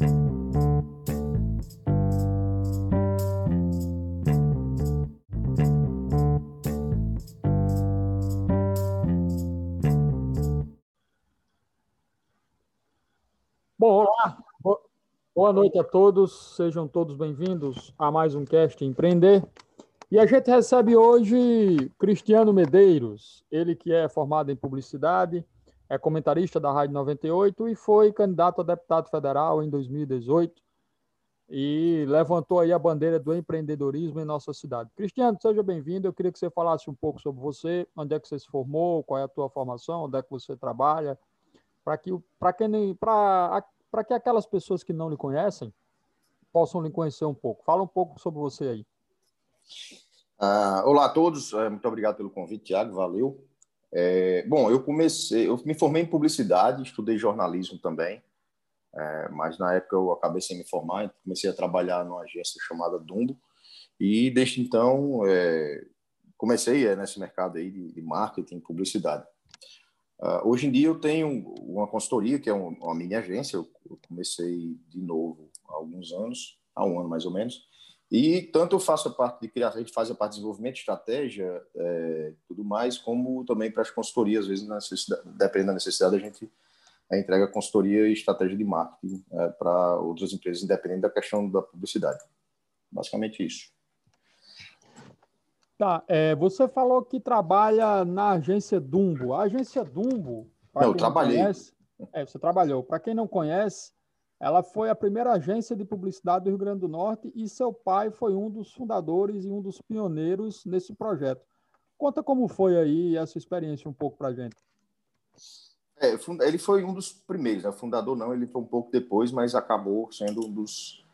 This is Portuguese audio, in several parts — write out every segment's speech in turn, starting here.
Bom, olá. Boa noite a todos. Sejam todos bem-vindos a mais um Cast Empreender. E a gente recebe hoje Cristiano Medeiros, ele que é formado em publicidade, é comentarista da Rádio 98 e foi candidato a deputado federal em 2018 e levantou aí a bandeira do empreendedorismo em nossa cidade. Cristiano, seja bem-vindo. Eu queria que você falasse um pouco sobre você, onde é que você se formou, qual é a tua formação, onde é que você trabalha, para que, para que aquelas pessoas que não lhe conhecem possam lhe conhecer um pouco. Fala um pouco sobre você aí. Ah, olá a todos, é, muito obrigado pelo convite, Tiago, valeu. É, bom, eu comecei, eu me formei em publicidade, estudei jornalismo também, é, mas na época eu acabei sem me formar, comecei a trabalhar numa agência chamada Dumbo, e desde então é, comecei é, nesse mercado aí de, de marketing, publicidade. Uh, hoje em dia eu tenho uma consultoria, que é um, uma mini agência, eu, eu, comecei de novo há alguns anos, há um ano mais ou menos, e tanto eu faço a parte de criação, a gente faz a parte de desenvolvimento, estratégia, é, tudo mais, como também para as consultorias, às vezes, dependendo da necessidade, a gente entrega consultoria e estratégia de marketing é, para outras empresas, independente da questão da publicidade. Basicamente isso. Tá, é, você falou que trabalha na agência Dumbo. A agência Dumbo. Não, eu trabalhei. Conhece, é, você trabalhou. Para quem não conhece, ela foi a primeira agência de publicidade do Rio Grande do Norte e seu pai foi um dos fundadores e um dos pioneiros nesse projeto. Conta como foi aí essa experiência um pouco para a gente. É, ele foi um dos primeiros, né? fundador não, ele foi um pouco depois, mas acabou sendo um dos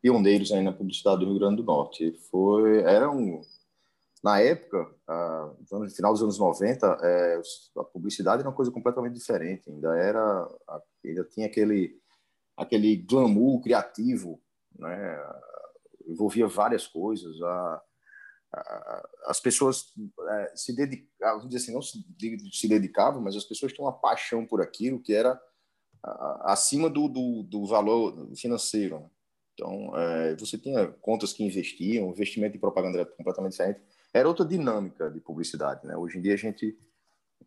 pioneiros aí na publicidade do Rio Grande do Norte. Foi, era um, na época, no final dos anos 90, é, a publicidade era uma coisa completamente diferente. Ainda era, ainda tinha aquele, aquele glamour criativo, né? envolvia várias coisas. A, a, as pessoas é, se dedicavam, vamos dizer assim, não se, se dedicavam, mas as pessoas tinham uma paixão por aquilo que era acima do, do, do valor financeiro. Né? Então, é, você tinha contas que investiam, investimento em propaganda era completamente diferente era outra dinâmica de publicidade. Né? Hoje em dia a gente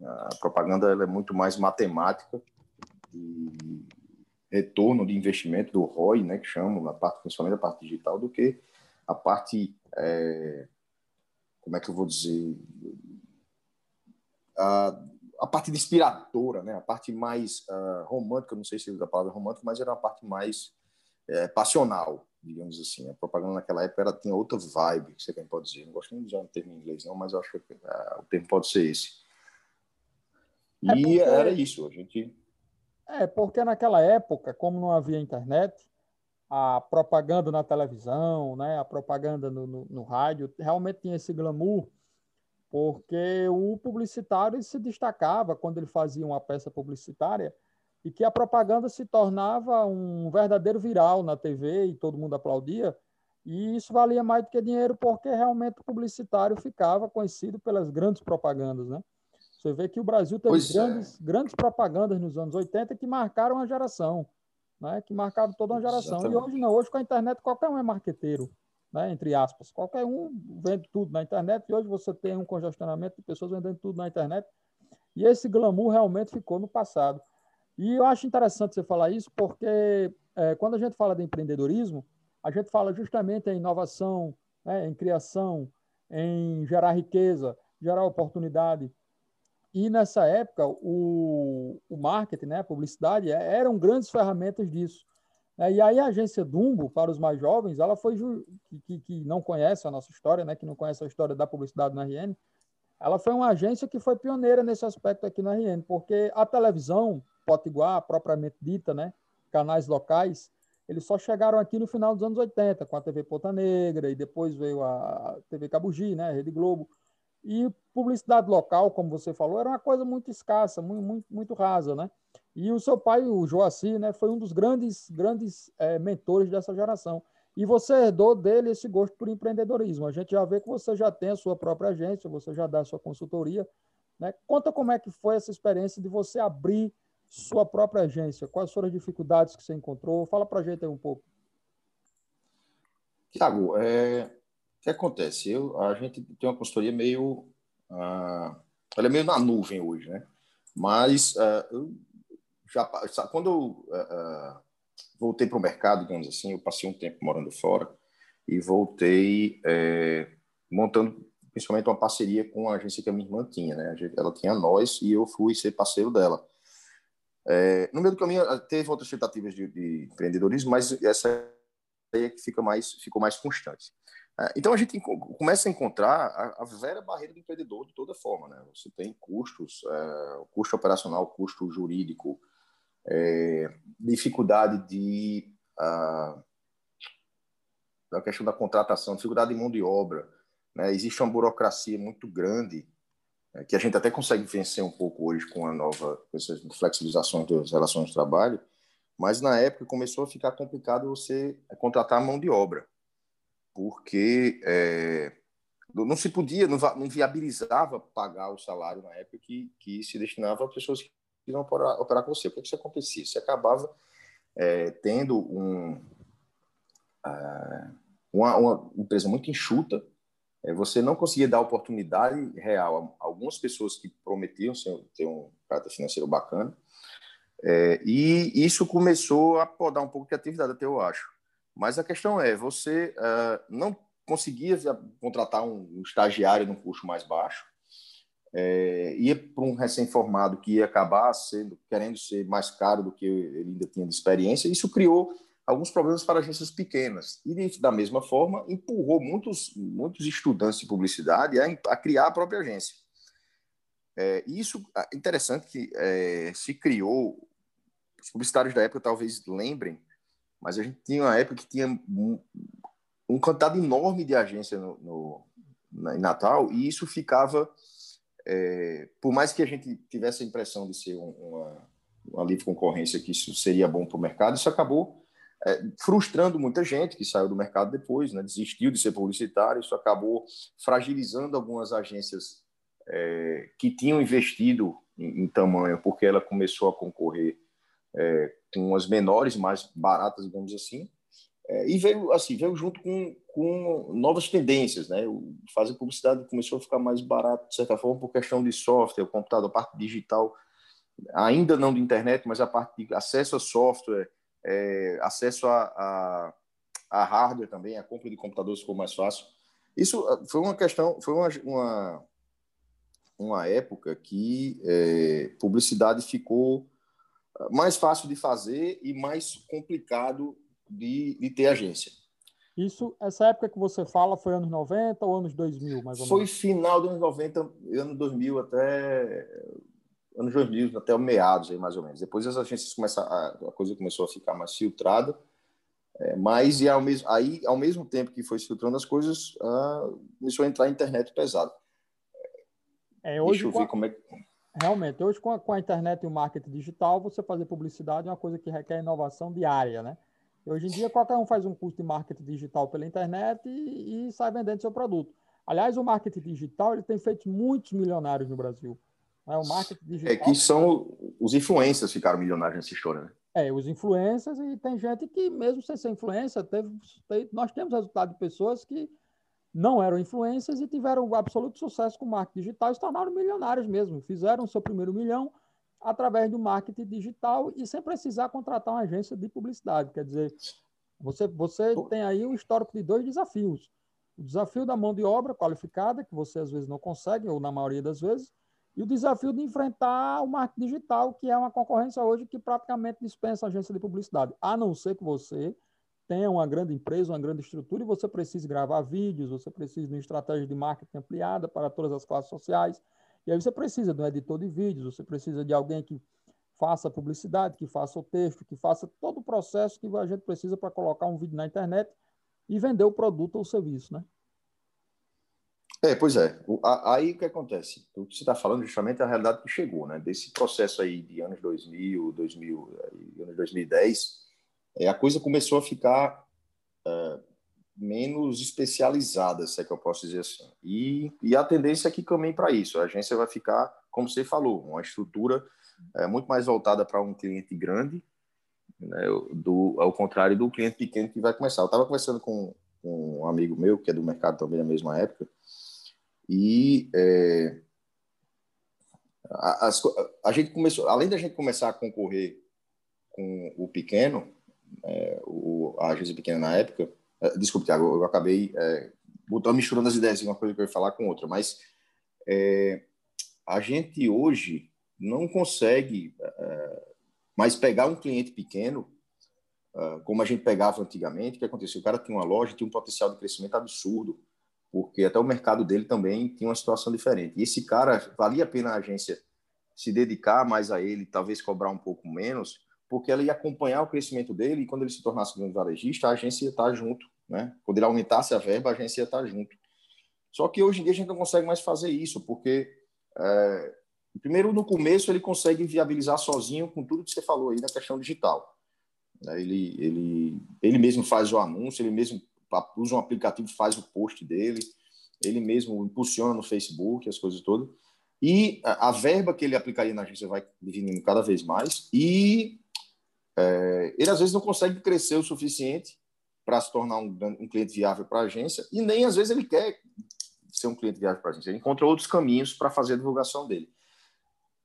a propaganda é muito mais matemática de retorno de investimento do ROI, né, que chamam na parte principalmente a parte digital, do que a parte é, como é que eu vou dizer a, a parte inspiradora, né, a parte mais uh, romântica, não sei se usa a palavra romântica, mas era uma parte mais é, passional digamos assim. A propaganda naquela época era, tinha outra vibe, que você pode dizer. Não gosto nem de usar o termo em inglês, não, mas eu acho que uh, o termo pode ser esse. É e porque... era isso, a gente... É, porque naquela época, como não havia internet, a propaganda na televisão, né, a propaganda no, no, no rádio, realmente tinha esse glamour, porque o publicitário se destacava quando ele fazia uma peça publicitária, e que a propaganda se tornava um verdadeiro viral na TV e todo mundo aplaudia. E isso valia mais do que dinheiro, porque realmente o publicitário ficava conhecido pelas grandes propagandas, né? Você vê que o Brasil teve é. grandes, é. grandes propagandas nos anos 80 que marcaram a geração, né? que marcaram toda uma geração. Exatamente. E hoje não, hoje com a internet qualquer um é marqueteiro, né? entre aspas. Qualquer um vende tudo na internet e hoje você tem um congestionamento de pessoas vendendo tudo na internet. E esse glamour realmente ficou no passado. E eu acho interessante você falar isso, porque é, quando a gente fala de empreendedorismo, a gente fala justamente em inovação, né, em criação, em gerar riqueza, gerar oportunidade. E nessa época, o, o marketing, né, a publicidade, é, eram grandes ferramentas disso. É, e aí a agência Dumbo, para os mais jovens, ela foi, que, que não conhece a nossa história, né, que não conhece a história da publicidade na RN, ela foi uma agência que foi pioneira nesse aspecto aqui na RN, porque a televisão, Potiguar, propriamente dita, né? canais locais, eles só chegaram aqui no final dos anos 80, com a TV Ponta Negra, e depois veio a TV Cabugi, né? Rede Globo. E publicidade local, como você falou, era uma coisa muito escassa, muito, muito, muito rasa, né? E o seu pai, o Joaci, né, foi um dos grandes, grandes é, mentores dessa geração. E você herdou dele esse gosto por empreendedorismo. A gente já vê que você já tem a sua própria agência, você já dá a sua consultoria. Né? Conta como é que foi essa experiência de você abrir sua própria agência, quais foram as dificuldades que você encontrou? Fala para a gente aí um pouco. Tiago, é, o que acontece? Eu, a gente tem uma consultoria meio. Uh, ela é meio na nuvem hoje, né? Mas uh, eu já, quando eu uh, voltei para o mercado, digamos assim, eu passei um tempo morando fora e voltei é, montando principalmente uma parceria com a agência que a minha irmã tinha, né? Ela tinha nós e eu fui ser parceiro dela. É, no meio do caminho teve outras tentativas de, de empreendedorismo, mas essa é que fica mais ficou mais constante. É, então a gente começa a encontrar a, a vera barreira do empreendedor de toda forma, né? Você tem custos, é, custo operacional, custo jurídico, é, dificuldade de a, da questão da contratação, dificuldade de mão de obra, né? Existe uma burocracia muito grande é, que a gente até consegue vencer um pouco hoje com a nova com essas flexibilizações das relações de trabalho, mas na época começou a ficar complicado você contratar mão de obra, porque é, não se podia, não, não, viabilizava pagar o salário na época que, que se destinava a pessoas que iam operar, operar com você. O que, é isso acontecia? Você acabava é, tendo um, uh, uma, uma empresa muito enxuta, é, você não conseguia dar oportunidade real a algumas pessoas que prometiam ter um caráter financeiro bacana. É, e isso começou a podar um pouco de atividade, até eu acho. Mas a questão é, você uh, não conseguia contratar um, estagiário num custo mais baixo, é, ia para um recém-formado que ia acabar sendo, querendo ser mais caro do que ele ainda tinha de experiência, isso criou alguns problemas para agências pequenas. E, da mesma forma, empurrou muitos, muitos estudantes de publicidade a, a criar a própria agência. É, isso é interessante que é, se criou, os publicitários da época talvez lembrem, mas a gente tinha uma época que tinha um, um cantado enorme de agência no, no, em Natal, e isso ficava, é, por mais que a gente tivesse a impressão de ser um, uma, uma livre concorrência, que isso seria bom para o mercado, isso acabou é, frustrando muita gente que saiu do mercado depois, né, desistiu de ser publicitário, isso acabou fragilizando algumas agências é, que tinham investido em, em, tamanho, porque ela começou a concorrer é, com as menores, mais baratas, digamos assim, é, e veio assim veio junto com, com novas tendências, né? O fazer publicidade começou a ficar mais barato de certa forma por questão de software, computador, a parte digital, ainda não de internet, mas a parte de acesso a software é, acesso a, a, a, hardware também, a compra de computadores ficou mais fácil. Isso ah, foi uma questão, foi uma, uma, uma época que é, publicidade ficou mais fácil de fazer e mais complicado de, de ter agência. Isso, essa época que você fala foi anos 90 ou anos 2000, mais ou menos? Foi final dos anos 90, ano 2000 até anos 2000, até meados aí mais ou menos. Depois as agências começam a, coisa começou a ficar mais filtrada, é, mas e ao mesmo aí ao mesmo tempo que foi filtrando as coisas, uh, começou a entrar a internet pesado. É, hoje Deixa eu ver como é que... Realmente, hoje com a, com a, internet e o marketing digital, você fazer publicidade é uma coisa que requer inovação diária, né? Hoje em dia, qualquer um faz um curso de marketing digital pela internet e, e sai vendendo seu produto. Aliás, o marketing digital ele tem feito muitos milionários no Brasil. Né? O marketing digital. É que são os influencers ficaram milionários nessa história, né? É, os influencers, e tem gente que, mesmo sem ser influencer, teve, nós temos resultado de pessoas que não eram influencers e tiveram absoluto sucesso com o marketing digital e se tornaram milionários mesmo. Fizeram o seu primeiro milhão através do marketing digital e sem precisar contratar uma agência de publicidade. Quer dizer, você, você tem aí um histórico de dois desafios. O desafio da mão de obra qualificada, que você às vezes não consegue, ou na maioria das vezes, e o desafio de enfrentar o marketing digital, que é uma concorrência hoje que praticamente dispensa a agência de publicidade, a não ser que você tenha uma grande empresa, uma grande estrutura, e você precise gravar vídeos, você precisa de uma estratégia de marketing ampliada para todas as classes sociais, e aí você precisa de um editor de vídeos, você precisa de alguém que faça publicidade, que faça o texto, que faça todo o processo que a gente precisa para colocar um vídeo na internet e vender o produto ou o serviço, né? É, pois é. aí o que acontece? O que você está falando justamente é a realidade que chegou, né? Desse processo aí de anos 2000, 2000 anos 2010, é, a coisa começou a ficar é, menos especializada, se é que eu posso dizer assim. E, e a tendência é que caminhe para isso. A agência vai ficar, como você falou, uma estrutura é, muito mais voltada para um cliente grande, né, do, ao contrário do cliente pequeno que vai começar. Eu estava conversando com, com, um amigo meu, que é do mercado também na mesma época, e é, a, gente começou, além da gente começar a concorrer com o pequeno, é, o, a agência pequena na época, é, desculpe, Thiago, eu acabei é, botando, misturando as ideias, uma coisa que eu ia falar com outra, mas é, a gente hoje não consegue é, mais pegar um cliente pequeno é, como a gente pegava antigamente. O que aconteceu? O cara tinha uma loja, tinha um potencial de crescimento absurdo, porque até o mercado dele também tinha uma situação diferente. E esse cara, valia a pena a agência se dedicar mais a ele, talvez cobrar um pouco menos, porque ela ia acompanhar o crescimento dele e quando ele se tornasse grande varejista, a agência ia estar junto, né? Quando ele aumentasse a verba, a agência ia estar junto. Só que hoje em dia a gente não consegue mais fazer isso, porque é, primeiro no começo ele consegue viabilizar sozinho com tudo que você falou aí na questão digital. Né? Ele, ele, ele mesmo faz o anúncio, ele mesmo usa um aplicativo, faz o post dele, ele mesmo impulsiona no Facebook, as coisas todas. E a, a verba que ele aplicaria na agência vai diminuindo cada vez mais. E é, ele às vezes não consegue crescer o suficiente para se tornar um, um cliente viável para a agência e nem às vezes ele quer ser um cliente viável para a agência. Ele encontra outros caminhos para fazer a divulgação dele.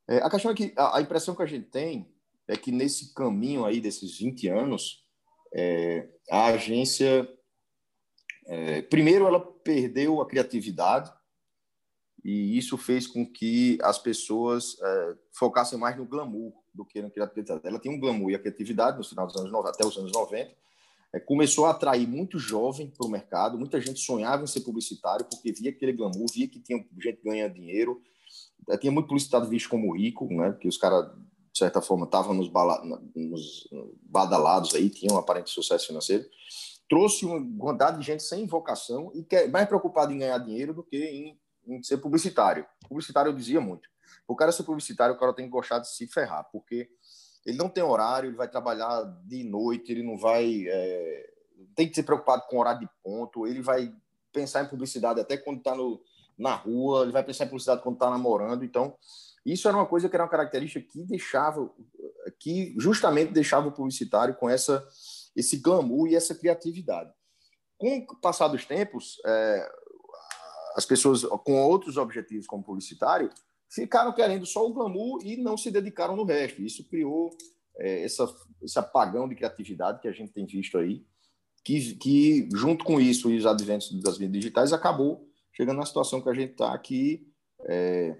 É, a questão é que a, a, impressão que a gente tem é que nesse caminho aí desses 20 anos, é, a agência, é, primeiro, ela perdeu a criatividade e isso fez com que as pessoas é, focassem mais no glamour do que na criatividade. Ela tinha um glamour e a criatividade no final dos anos 90, até os anos 90, é, começou a atrair muito jovem para o mercado, muita gente sonhava em ser publicitário porque via aquele glamour, via que tinha gente ganhando dinheiro, é, tinha muito publicitário visto como rico, né? Porque os caras, de certa forma, estavam nos, nos badalados aí, tinham um aparente sucesso financeiro. Trouxe uma quantidade de gente sem vocação e mais preocupado em ganhar dinheiro do que em, em ser publicitário. Publicitário eu dizia muito. O cara ser publicitário, o cara tem que gostar de se ferrar, porque ele não tem horário, ele vai trabalhar de noite, ele não vai. É, tem que ser preocupado com horário de ponto, ele vai pensar em publicidade até quando está na rua, ele vai pensar em publicidade quando está namorando. Então, isso era uma coisa que era uma característica que deixava, que justamente deixava o publicitário com essa, esse glamour e essa criatividade. Com o passar dos tempos, é, as pessoas com outros objetivos como publicitário ficaram querendo só o glamour e não se dedicaram no resto. Isso criou é, essa, esse apagão de criatividade que a gente tem visto aí, que, que junto com isso e os adventos das mídias digitais acabou chegando na situação que a gente está aqui. É,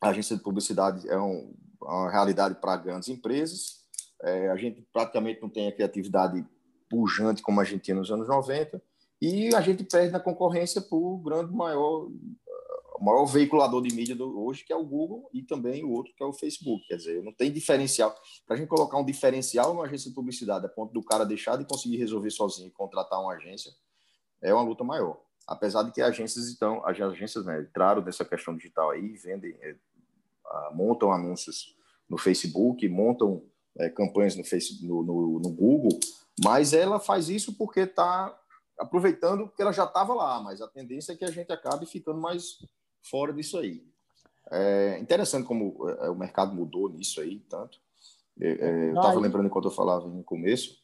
a agência de publicidade é um, uma realidade para grandes empresas. É, a gente praticamente não tem a criatividade pujante como a gente tinha nos anos 90 e a gente perde na concorrência por grande maior o maior veiculador de mídia do, hoje, que é o Google, e também o outro, que é o Facebook. Quer dizer, não tem diferencial. Para a gente colocar um diferencial numa agência de publicidade, a ponto do cara deixar de conseguir resolver sozinho e contratar uma agência, é uma luta maior. Apesar de que agências estão, as agências né, entraram nessa questão digital aí, vendem, é, montam anúncios no Facebook, montam é, campanhas no, Facebook, no, no, no Google, mas ela faz isso porque está aproveitando que ela já estava lá, mas a tendência é que a gente acabe ficando mais fora disso aí. É interessante como é, o mercado mudou nisso aí, tanto. É, é eu estava lembrando enquanto eu falava no começo.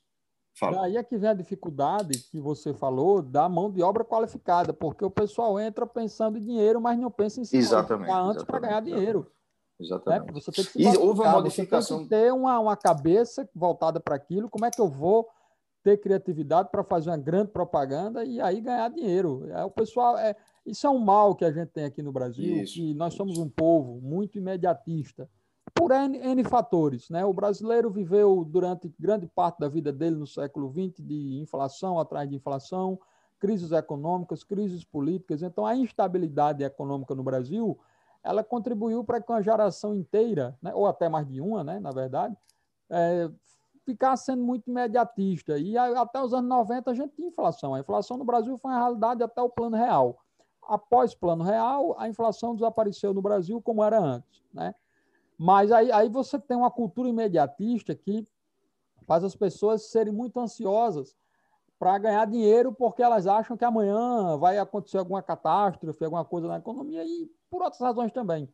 Fala. Daí é que vem a dificuldade que você falou da mão de obra qualificada, porque o pessoal entra pensando em dinheiro, mas não pensa em se exatamente, antes para ganhar dinheiro. Exatamente. Né? Você tem que se e houve uma modificação. Você tem que ter uma, uma cabeça voltada para aquilo. Como é que eu vou ter criatividade para fazer uma grande propaganda e aí ganhar dinheiro? É, o pessoal é, isso é um mal que a gente tem aqui no Brasil, isso, que nós somos um povo muito imediatista, por N, N, fatores. Né? O brasileiro viveu durante grande parte da vida dele no século XX de inflação atrás de inflação, crises econômicas, crises políticas. Então, a instabilidade econômica no Brasil ela contribuiu para que uma geração inteira, né, ou até mais de uma, né, na verdade, é, ficasse sendo muito imediatista. E até os anos 90 a gente tinha inflação. A inflação no Brasil foi uma realidade até o plano real após plano real, a inflação desapareceu no Brasil como era antes. Né? Mas aí, aí você tem uma cultura imediatista que faz as pessoas serem muito ansiosas para ganhar dinheiro porque elas acham que amanhã vai acontecer alguma catástrofe, alguma coisa na economia e por outras razões também.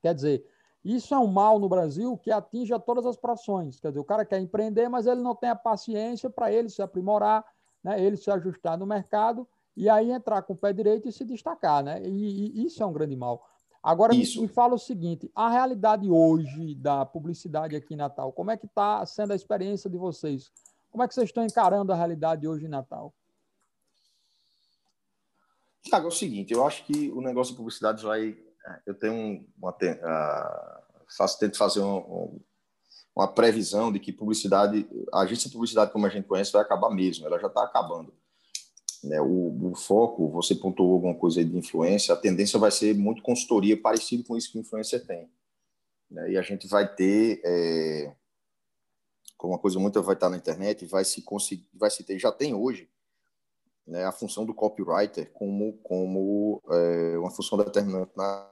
Quer dizer, Isso é um mal no Brasil que atinge a todas as profissões. Quer dizer, o cara quer empreender, mas ele não tem a paciência para ele se aprimorar, né? ele se ajustar no mercado e aí entrar com o pé direito e se destacar. Né? E, e isso é um grande mal. Agora me, me, fala o seguinte: a realidade hoje da publicidade aqui em Natal, como é que está sendo a experiência de vocês? Como é que vocês estão encarando a realidade hoje em Natal? Tiago, é o seguinte, eu acho que o negócio de publicidade vai. Eu tenho uma. Uh, faço, tento fazer um, uma previsão de que publicidade, a agência de publicidade, como a gente conhece, vai acabar mesmo, ela já está acabando. Né? O, o, foco, você pontuou alguma coisa de influência, a tendência vai ser muito consultoria, parecido com isso que o influencer tem. Né? E a gente vai ter, é, como uma coisa muito vai estar na internet, vai se conseguir, vai se ter, já tem hoje, né, a função do copywriter como, como é, uma função determinante na,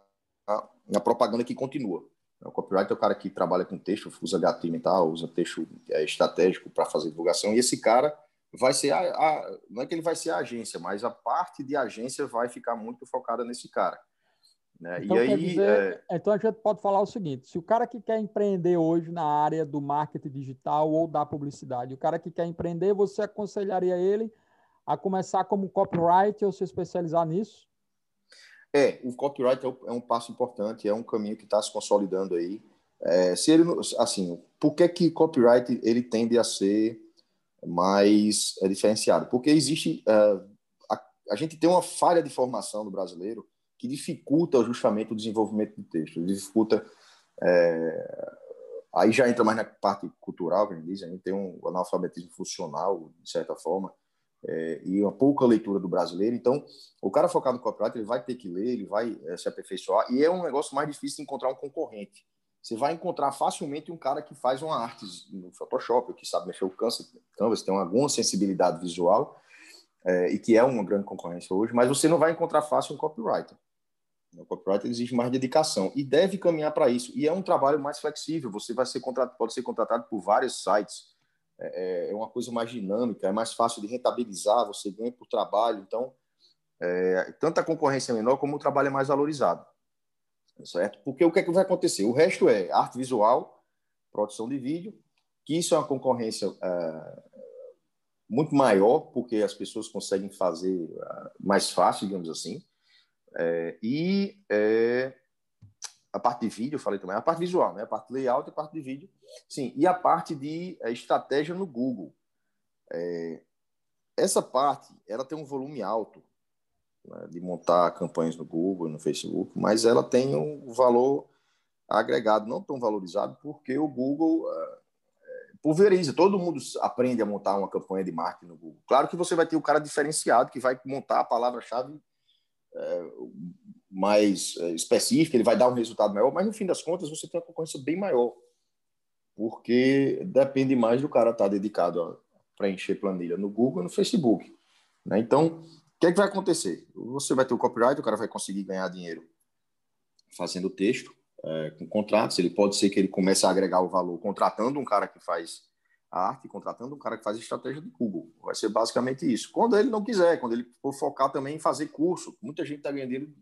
na, na, propaganda que continua. O copywriter é o cara que trabalha com texto, usa gatilho e tal, usa texto é, estratégico para fazer divulgação, e esse cara vai ser a, a, não é que ele vai ser a agência, mas a parte de agência vai ficar muito focada nesse cara. Né? Então, e aí, dizer, é... então a gente pode falar o seguinte: se o cara que quer empreender hoje na área do marketing digital ou da publicidade, o cara que quer empreender, você aconselharia ele a começar como copyright ou se especializar nisso? É, o copyright é, é um passo importante, é um caminho que está se consolidando aí. É, se ele, assim, por que que copyright ele tende a ser mais é, diferenciado? Porque existe, é, a, a, gente tem uma falha de formação do brasileiro que dificulta justamente o desenvolvimento de texto, dificulta é, aí já entra mais na parte cultural, que diz, a gente tem um analfabetismo funcional, de certa forma, é, e uma pouca leitura do brasileiro. Então, o cara focado no copyright, ele vai ter que ler, ele vai é, se aperfeiçoar, e é um negócio mais difícil de encontrar um concorrente. Você vai encontrar facilmente um cara que faz uma arte no Photoshop, que sabe mexer o Canvas, tem alguma sensibilidade visual, é, e que é uma grande concorrência hoje, mas você não vai encontrar fácil um copywriter. O copywriter exige mais dedicação e deve caminhar para isso. E é um trabalho mais flexível. Você vai ser contratado, pode ser contratado por vários sites é, é, uma coisa mais dinâmica, é mais fácil de rentabilizar, você ganha por trabalho. Então, é, tanto a concorrência é menor como o trabalho é mais valorizado. Certo? Porque o que é que vai acontecer? O resto é arte visual, produção de vídeo, que isso é uma concorrência é, muito maior, porque as pessoas conseguem fazer é, mais fácil, digamos assim. É, e é, a parte de vídeo, eu falei também, a parte visual, né? a parte de layout a parte de vídeo. Sim, e a parte de é, estratégia no Google. É, essa parte, ela tem um volume alto né, de montar campanhas no Google, no Facebook, mas ela tem um valor agregado, não tão valorizado, porque o Google é, pulveriza. Todo mundo aprende a montar uma campanha de marketing no Google. Claro que você vai ter o cara diferenciado que vai montar a palavra-chave é, mais é, específica, ele vai dar um resultado maior, mas no fim das contas você tem uma concorrência bem maior, porque depende mais do cara estar tá dedicado a preencher planilha no Google e no Facebook. Né? Então, o que, é que vai acontecer? Você vai ter o copyright, o cara vai conseguir ganhar dinheiro fazendo texto, é, com contratos, ele pode ser que ele comece a agregar o valor contratando um cara que faz arte, contratando um cara que faz estratégia do Google. Vai ser basicamente isso. Quando ele não quiser, quando ele for focar também em fazer curso, muita gente está ganhando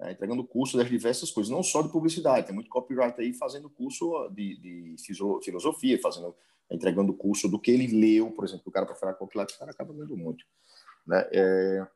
é, entregando curso das diversas coisas, não só de publicidade, tem muito copyright aí fazendo curso de, de filosofia, fazendo, entregando curso do que ele leu, por exemplo, o cara para falar copyright, o cara acaba ganhando muito. Né? É,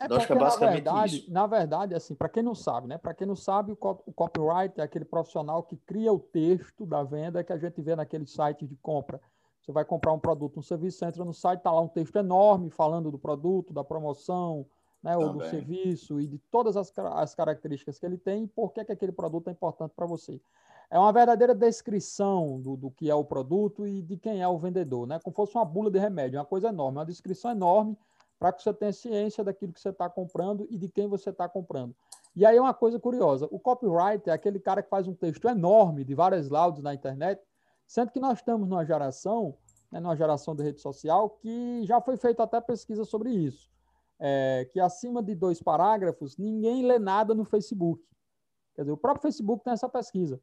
é então, acho que é basicamente na verdade, isso. Na verdade, assim, para quem não sabe, né? Para quem não sabe, o, o copyright é aquele profissional que cria o texto da venda que a gente vê naquele site de compra. Você vai comprar um produto, um serviço, você entra no site, está lá um texto enorme falando do produto, da promoção, né, ou do serviço e de todas as, as características que ele tem e por que, que aquele produto é importante para você. É uma verdadeira descrição do, do que é o produto e de quem é o vendedor, né? como fosse uma bula de remédio, uma coisa enorme, uma descrição enorme para que você tenha ciência daquilo que você está comprando e de quem você está comprando. E aí é uma coisa curiosa, o copyright é aquele cara que faz um texto enorme de várias laudas na internet, sendo que nós estamos numa geração, né, numa geração de rede social, que já foi feita até pesquisa sobre isso é, que acima de dois parágrafos, ninguém lê nada no Facebook. Quer dizer, o próprio Facebook tem essa pesquisa.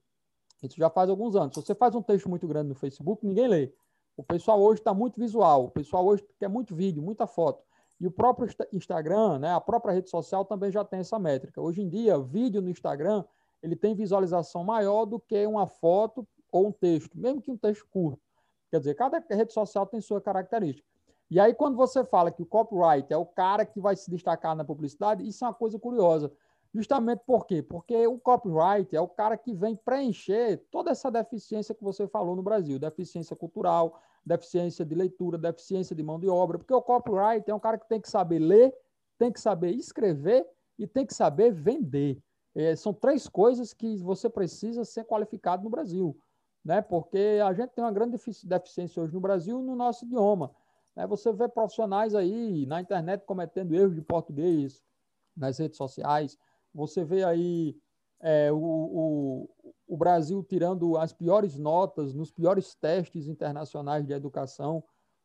Isso já faz alguns anos. Se você faz um texto muito grande no Facebook, ninguém lê. O pessoal hoje está muito visual, o pessoal hoje quer muito vídeo, muita foto. E o próprio Instagram, né, a própria rede social também já tem essa métrica. Hoje em dia, vídeo no Instagram ele tem visualização maior do que uma foto ou um texto, mesmo que um texto curto. Quer dizer, cada rede social tem sua característica. E aí, quando você fala que o copyright é o cara que vai se destacar na publicidade, isso é uma coisa curiosa. Justamente por quê? Porque o copyright é o cara que vem preencher toda essa deficiência que você falou no Brasil, deficiência cultural, deficiência de leitura, deficiência de mão de obra, porque o copyright é um cara que tem que saber ler, tem que saber escrever e tem que saber vender. É, são três coisas que você precisa ser qualificado no Brasil, né? Porque a gente tem uma grande deficiência hoje no Brasil no nosso idioma. Né? Você vê profissionais aí na internet cometendo erros de português, nas redes sociais, você vê aí é, o, o, o, Brasil tirando as piores notas nos piores testes internacionais de educação.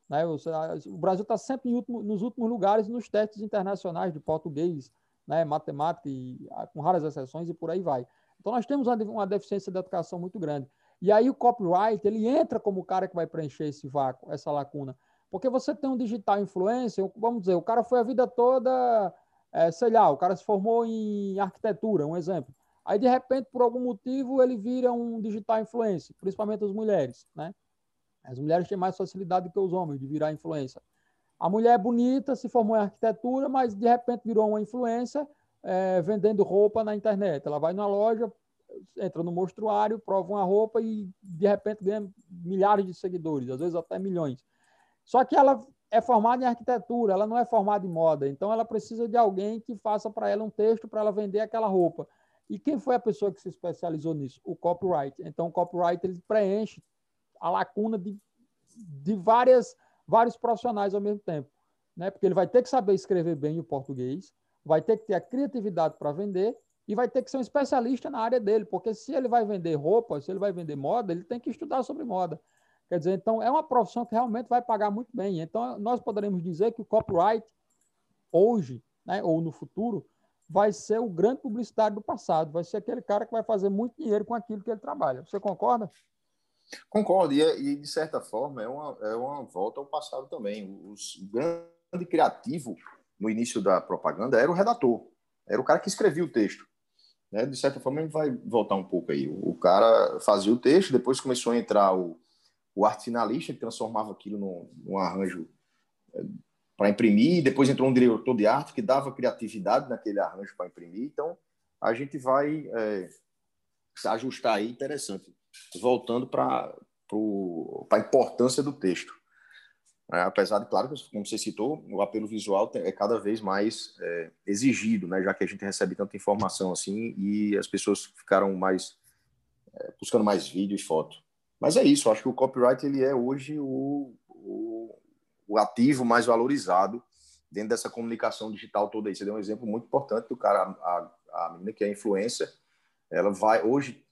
Né? O Brasil está sempre último, nos últimos lugares nos testes internacionais de português, né? matemática, e, com raras exceções, e por aí vai. Então, nós temos uma, uma deficiência de educação muito grande. E aí o copyright, ele entra como o cara que vai preencher esse vácuo, essa lacuna. Porque você tem um digital influencer, vamos dizer, o cara foi a vida toda é, sei lá, o cara se formou em arquitetura, um exemplo. Aí, de repente, por algum motivo, ele vira um digital influencer, principalmente as mulheres, né? As mulheres têm mais facilidade que os homens de virar influência. A mulher é bonita, se formou em arquitetura, mas de repente virou uma influência é, vendendo roupa na internet. Ela vai na loja, entra no mostruário, prova uma roupa e de repente ganha milhares de seguidores, às vezes até milhões. Só que ela é formada em arquitetura, ela não é formada em moda. Então, ela precisa de alguém que faça para ela um texto para ela vender aquela roupa. E quem foi a pessoa que se especializou nisso? O copyright. Então, o copyright ele preenche a lacuna de, de várias, vários profissionais ao mesmo tempo. Né? Porque ele vai ter que saber escrever bem o português, vai ter que ter a criatividade para vender e vai ter que ser um especialista na área dele, porque se ele vai vender roupa, se ele vai vender moda, ele tem que estudar sobre moda. Quer dizer, então é uma profissão que realmente vai pagar muito bem. Então, nós poderemos dizer que o copyright, hoje, né, ou no futuro, vai ser o grande publicitário do passado, vai ser aquele cara que vai fazer muito dinheiro com aquilo que ele trabalha. Você concorda? Concordo, e, e de certa forma é uma, é uma volta ao passado também. Os, o grande criativo no início da propaganda era o redator, era o cara que escrevia o texto. Né? De certa forma, a gente vai voltar um pouco aí. O cara fazia o texto, depois começou a entrar o, o arte finalista, que transformava aquilo num, num arranjo é, para imprimir, depois entrou um diretor de arte que dava criatividade naquele arranjo para imprimir. Então, a gente vai é, ajustar aí, interessante. Voltando para a importância do texto. É, apesar de, claro, como você citou, o apelo visual é cada vez mais é, exigido, né, já que a gente recebe tanta informação assim e as pessoas ficaram mais é, buscando mais vídeo e foto. Mas é isso, acho que o copyright ele é hoje o, o, o, ativo mais valorizado dentro dessa comunicação digital toda aí. Você deu um exemplo muito importante do cara, a, a menina que é influência, ela vai, hoje,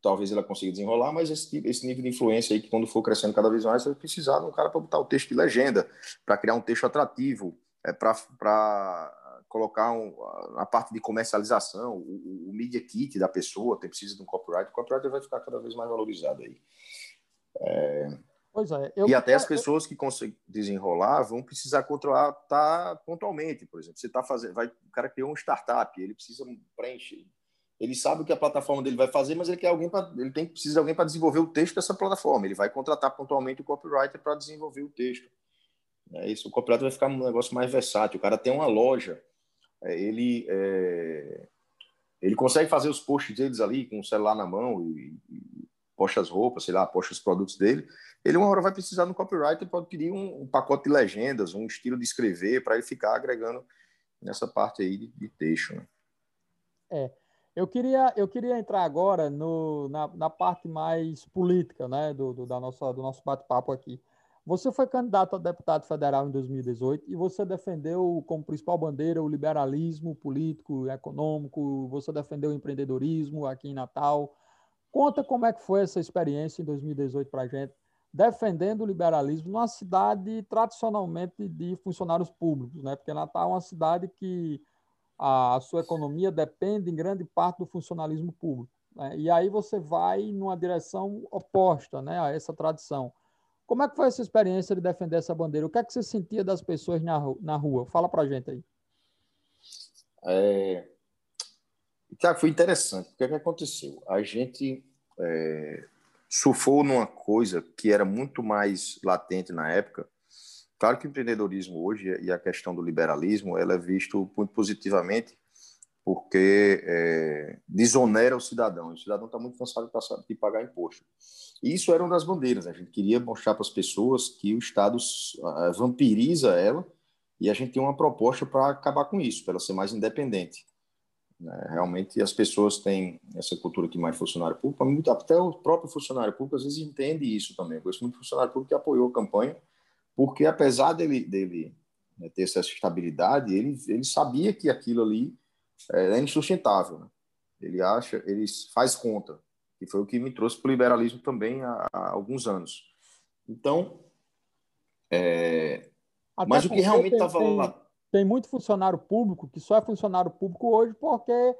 talvez ela consiga desenrolar, mas esse, esse nível de influência aí, que quando for crescendo cada vez mais, vai precisar de um cara para botar o texto de legenda, para criar um texto atrativo, é, para colocar um, a parte de comercialização, o, o, media kit da pessoa, tem precisa de um copyright, o copyright vai ficar cada vez mais valorizado aí. É... Pois é. Eu... E até as pessoas que conseguem desenrolar vão precisar controlar tá, pontualmente, por exemplo. Você está fazendo, vai, o cara criou um startup, ele precisa preencher. Ele sabe o que a plataforma dele vai fazer, mas ele quer alguém para, ele tem precisa de alguém para desenvolver o texto dessa plataforma. Ele vai contratar pontualmente o copywriter para desenvolver o texto. É isso. O copywriter vai ficar um negócio mais versátil. O cara tem uma loja, é, ele é, ele consegue fazer os posts deles ali com o celular na mão e, e posta as roupas, sei lá, posta os produtos dele, ele uma hora vai precisar no copyright e pode pedir um, um, pacote de legendas, um estilo de escrever, para ele ficar agregando nessa parte aí de, de texto. Né? É. Eu queria, eu queria entrar agora no, na, na parte mais política né, do, do, da nossa, do nosso bate-papo aqui. Você foi candidato a deputado federal em 2018 e você defendeu como principal bandeira o liberalismo político econômico, você defendeu o empreendedorismo aqui em Natal, Conta como é que foi essa experiência em 2018 para a gente, defendendo o liberalismo numa cidade tradicionalmente de funcionários públicos, né? Porque Natal é uma cidade que a sua economia depende em grande parte do funcionalismo público. Né? E aí você vai numa direção oposta né, a essa tradição. Como é que foi essa experiência de defender essa bandeira? O que é que você sentia das pessoas na, na rua? Fala para a gente aí. É, Tiago, foi interessante. O que, é que aconteceu? A gente é, surfou numa coisa que era muito mais latente na época. Claro que o empreendedorismo hoje e a questão do liberalismo ela é visto muito positivamente porque é, desonera o cidadão. O cidadão está muito cansado de pagar imposto. E isso era uma das bandeiras. Né? A gente queria mostrar para as pessoas que o Estado uh, vampiriza ela e a gente tem uma proposta para acabar com isso, para ela ser mais independente. Né? Realmente as pessoas têm essa cultura que mais funcionário público, até o próprio funcionário público às vezes entende isso também. Eu conheço muito funcionário público que apoiou a campanha, porque apesar dele, dele né, ter essa estabilidade, ele, ele sabia que aquilo ali é, é insustentável. Né? Ele acha, ele faz conta, que foi o que me trouxe para o liberalismo também há, há, alguns anos. Então, é, mas o que realmente estava lá tem muito funcionário público que só é funcionário público hoje porque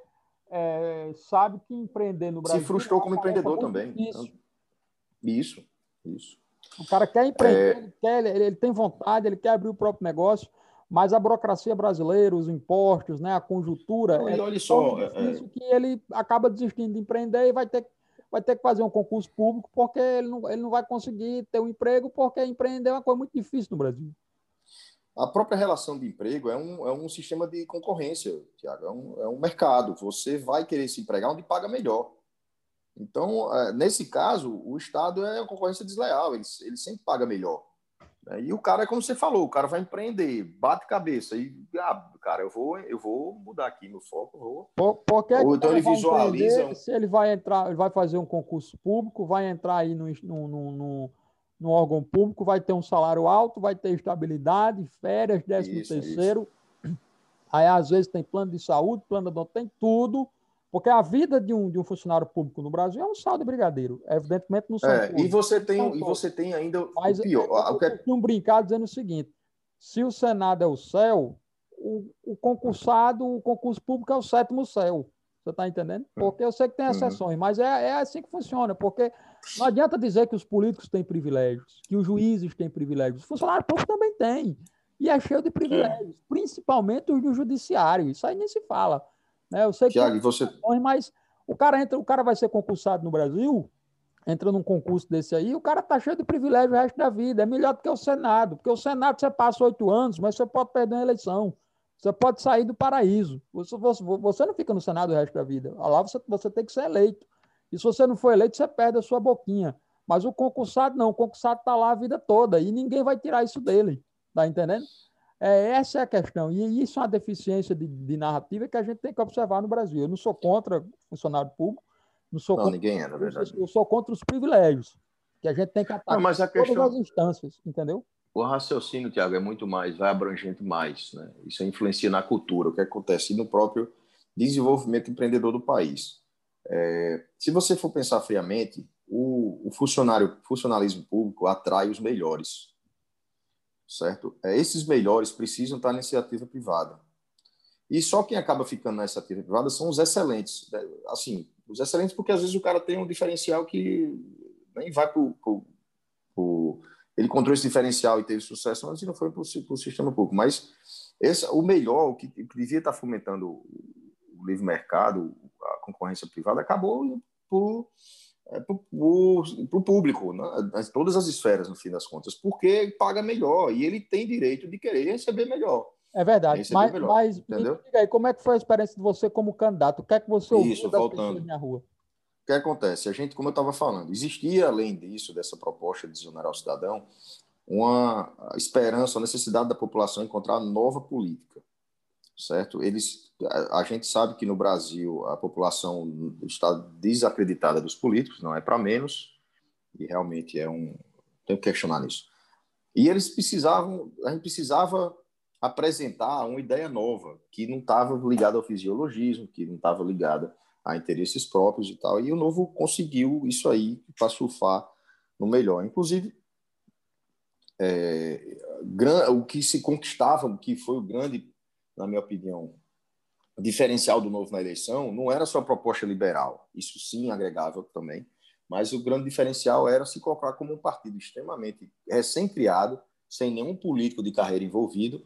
é, sabe que empreender no Brasil. Se frustrou como empreendedor também. Então, isso, isso. O cara quer empreender, é... ele, quer, ele, ele, tem vontade, ele quer abrir o próprio negócio, mas a burocracia brasileira, os impostos, né, a conjuntura. Não, é olha só, é, é... que ele acaba desistindo de empreender e vai ter, vai ter que fazer um concurso público porque ele não, ele não vai conseguir ter um emprego porque empreender é uma coisa muito difícil no Brasil. A própria relação de emprego é um, é um sistema de concorrência, Tiago, é um, é um mercado. Você vai querer se empregar onde paga melhor. Então, é, nesse caso, o Estado é uma concorrência desleal, ele, ele sempre paga melhor. Né? E o cara, é como você falou, o cara vai empreender, bate cabeça e, ah, cara, eu vou, eu vou mudar aqui meu foco, vou. Por, porque Ou então ele visualiza. Se ele vai entrar, ele vai fazer um concurso público, vai entrar aí no, no, no, no no órgão público, vai ter um salário alto, vai ter estabilidade, férias, décimo isso, terceiro. Isso. Aí, às vezes, tem plano de saúde, plano de tem tudo, porque a vida de um, de um funcionário público no Brasil é um saldo de brigadeiro. Evidentemente, não são é, E você tem, e você tem ainda Mas, o pior. Eu, eu, eu, um brincar dizendo o seguinte, se o Senado é o céu, o, o concursado, o concurso público é o sétimo céu. Você está entendendo? Porque eu sei que tem uhum. exceções, mas é, é assim que funciona. Porque não adianta dizer que os políticos têm privilégios, que os juízes têm privilégios. Os funcionários públicos também têm. E é cheio de privilégios, é. principalmente os do judiciário. Isso aí nem se fala. Né? Eu sei Tiago, que você... mas o cara entra, o cara vai ser concursado no Brasil, entra num concurso desse aí, o cara tá cheio de privilégio o resto da vida. É melhor do que o Senado, porque o Senado você passa oito anos, mas você pode perder uma eleição. Você pode sair do paraíso. Você, você, você não fica no Senado o resto da vida. Lá você, você tem que ser eleito. E se você não for eleito, você perde a sua boquinha. Mas o concursado não, o concursado está lá a vida toda e ninguém vai tirar isso dele. Tá entendendo? É, essa é a questão. E isso é uma deficiência de, de, narrativa que a gente tem que observar no Brasil. Eu não sou contra funcionário público, não sou não, contra, ninguém é, na verdade. Eu sou contra os privilégios, que a gente tem que atacar mas a questão... todas as instâncias, entendeu? O raciocínio, Tiago, é muito mais, vai abrangente mais. Né? Isso influencia na cultura, o que acontece no próprio desenvolvimento empreendedor do país. É, se você for pensar friamente, o, o, funcionário, funcionalismo público atrai os melhores, certo? É, esses melhores precisam estar na iniciativa privada. E só quem acaba ficando na iniciativa privada são os excelentes. Né? Assim, os excelentes porque às vezes o cara tem um diferencial que nem vai para o ele encontrou esse diferencial e teve sucesso e não foi para o sistema público. Mas esse, o melhor, o que, que devia estar fomentando o livre mercado, a concorrência privada, acabou por é, para o público, né? todas as esferas, no fim das contas, porque paga melhor e ele tem direito de querer receber melhor. É verdade, mas, melhor, mas entendeu? Aí, como é que foi a experiência de você como candidato? O que é que você ouviu Isso, das voltando. na rua? O que acontece? A gente, como eu estava falando, existia, além disso, dessa proposta de desonerar o cidadão, uma esperança, uma necessidade da população encontrar nova política, certo? Eles, a, a gente sabe que no Brasil a população está desacreditada dos políticos, não é para menos, e realmente é um tem que questionar nisso. E eles precisavam, a gente precisava apresentar uma ideia nova que não estava ligada ao fisiologismo, que não estava ligada a interesses próprios e tal. E o Novo conseguiu isso aí para surfar no melhor. Inclusive, é, o que se conquistava, que foi o grande, na minha opinião, diferencial do Novo na eleição, não era só a proposta liberal, isso sim agregava também, mas o grande diferencial era se colocar como um partido extremamente recém-criado, sem nenhum político de carreira envolvido,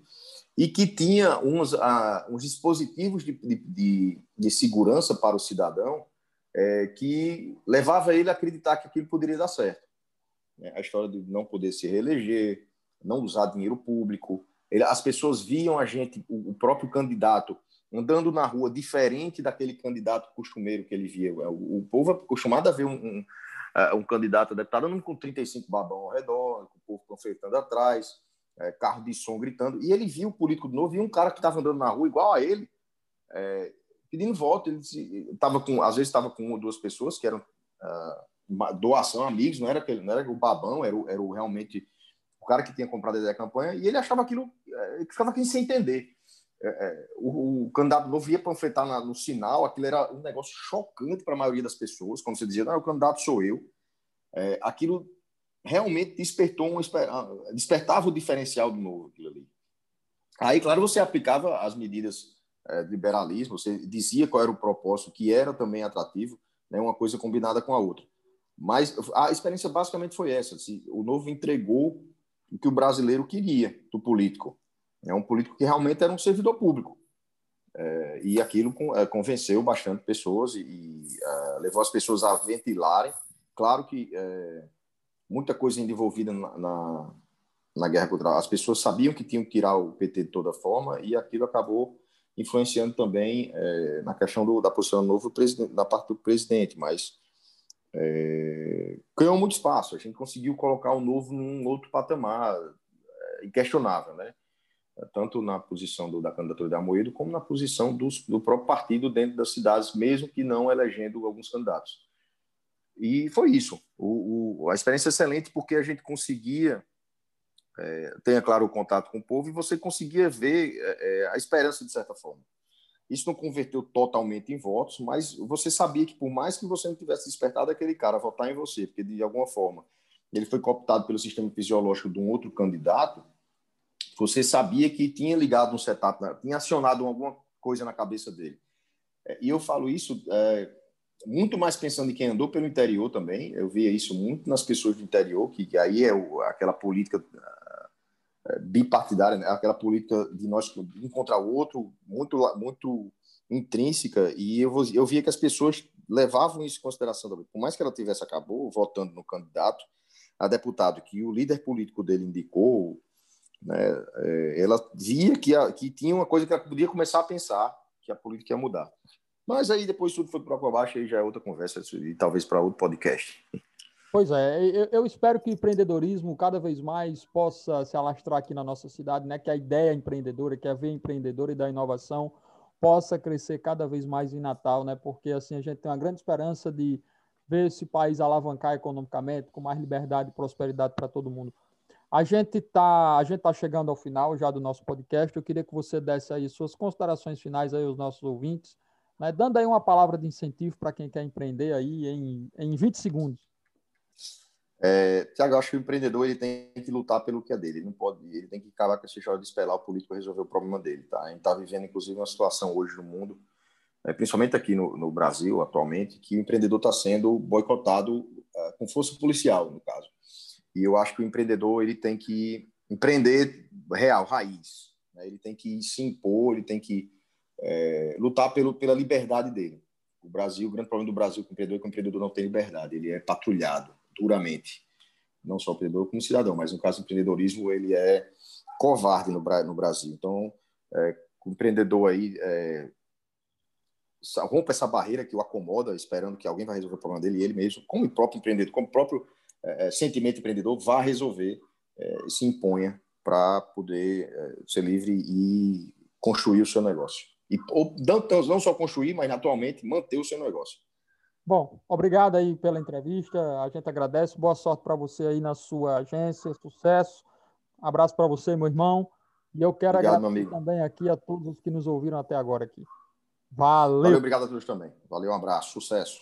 e que tinha uns, uh, uns dispositivos de, de, de, segurança para o cidadão é, que levava ele a acreditar que aquilo poderia dar certo. É, a história de não poder se reeleger, não usar dinheiro público. Ele, as pessoas viam a gente, o, o, próprio candidato, andando na rua diferente daquele candidato costumeiro que ele via. O, o povo é acostumado a ver um, um, uh, um candidato a deputado andando com 35 babão ao redor, com o povo panfletando atrás, é, carro de som gritando. E ele viu o político de novo, viu um cara que estava andando na rua igual a ele, é, pedindo voto. Ele estava com, às vezes estava com uma ou duas pessoas que eram uh, doação, amigos, não era, aquele, não era o babão, era o, era o realmente cara que tinha comprado a ideia da campanha, e ele achava aquilo, ele ficava aqui sem entender. É, é, o, o, candidato novo ia panfletar na, no sinal, aquilo era um negócio chocante para a maioria das pessoas, quando você dizia, não, o candidato sou eu. É, aquilo realmente despertou um, ah, despertava o diferencial do novo, aquilo ali. Aí, claro, você aplicava as medidas é, de liberalismo, você dizia qual era o propósito, que era também atrativo, né, uma coisa combinada com a outra. Mas a experiência basicamente foi essa: assim, o novo entregou o que o brasileiro queria do político. É um político que realmente era um servidor público. É, e aquilo é, convenceu bastante pessoas e, e é, levou as pessoas a ventilarem. Claro que é, muita coisa envolvida na, na, na, guerra contra as pessoas sabiam que tinham que tirar o PT de toda forma e aquilo acabou influenciando também é, na questão do, da posição do novo presidente, da parte do presidente, mas é, ganhou muito espaço. A gente conseguiu colocar o novo num outro patamar é, inquestionável, né? Tanto na posição do, da candidatura de Amoedo, como na posição dos, do próprio partido dentro das cidades, mesmo que não elegendo alguns candidatos. E foi isso. O, o, a experiência é excelente porque a gente conseguia é, é claro, o contato com o povo e você conseguia ver é, é, a esperança de certa forma. Isso não converteu totalmente em votos, mas você sabia que por mais que você não tivesse despertado aquele cara a votar em você, porque de alguma forma ele foi cooptado pelo sistema fisiológico de um outro candidato, você sabia que tinha ligado um setup, tinha acionado alguma coisa na cabeça dele. É, e eu falo isso é, muito mais pensando em quem andou pelo interior também. Eu via isso muito nas pessoas do interior, que, que aí é o, aquela política bipartidária, né? aquela política de nós um contra o outro, muito, muito intrínseca. E eu, eu via que as pessoas levavam isso em consideração também. Por mais que ela tivesse acabou votando no candidato a deputado que o líder político dele indicou, né, é, ela via que, a, que tinha uma coisa que ela podia começar a pensar que a política ia mudar. Mas aí depois tudo foi para abaixo e já é outra conversa e talvez para outro podcast. Pois é, eu, eu, espero que o empreendedorismo cada vez mais possa se alastrar aqui na nossa cidade, né? Que a ideia empreendedora, que a veia empreendedora e da inovação possa crescer cada vez mais em Natal, né? Porque assim a gente tem uma grande esperança de ver esse país alavancar economicamente com mais liberdade e prosperidade para todo mundo. A gente está a gente tá chegando ao final já do nosso podcast. Eu queria que você desse aí suas considerações finais aí aos nossos ouvintes né? Dando aí uma palavra de incentivo para quem quer empreender aí em, em 20 segundos. É, Tiago, acho que o empreendedor ele tem que lutar pelo que é dele. Ele não pode, ele tem que acabar com esse história de esperar o político resolver o problema dele. Tá? A gente está vivendo, inclusive, uma situação hoje no mundo, é, principalmente aqui no, no, Brasil atualmente, que o empreendedor está sendo boicotado uh, com força policial, no caso. E eu acho que o empreendedor ele tem que empreender real, raiz. Né? Ele tem que se impor, ele tem que é, lutar pelo, pela liberdade dele. O Brasil, o grande problema do Brasil com o empreendedor é que o empreendedor não tem liberdade, ele é patrulhado duramente. Não só o empreendedor como cidadão, mas no caso do empreendedorismo, ele é covarde no, no Brasil. Então, é, o empreendedor aí é, essa barreira que o acomoda, esperando que alguém vai resolver o problema dele, e ele mesmo, como o próprio empreendedor, como o próprio é, é sentimento empreendedor, vá resolver, é, se imponha para poder é, ser livre e construir o seu negócio e não, não só construir, mas atualmente manter o seu negócio. Bom, obrigado aí pela entrevista. A gente agradece. Boa sorte para você aí na sua agência. Sucesso. Abraço para você, meu irmão. E eu quero obrigado, agradecer também aqui a todos os que nos ouviram até agora aqui. Valeu. Valeu, obrigado a todos também. Valeu, um abraço, sucesso.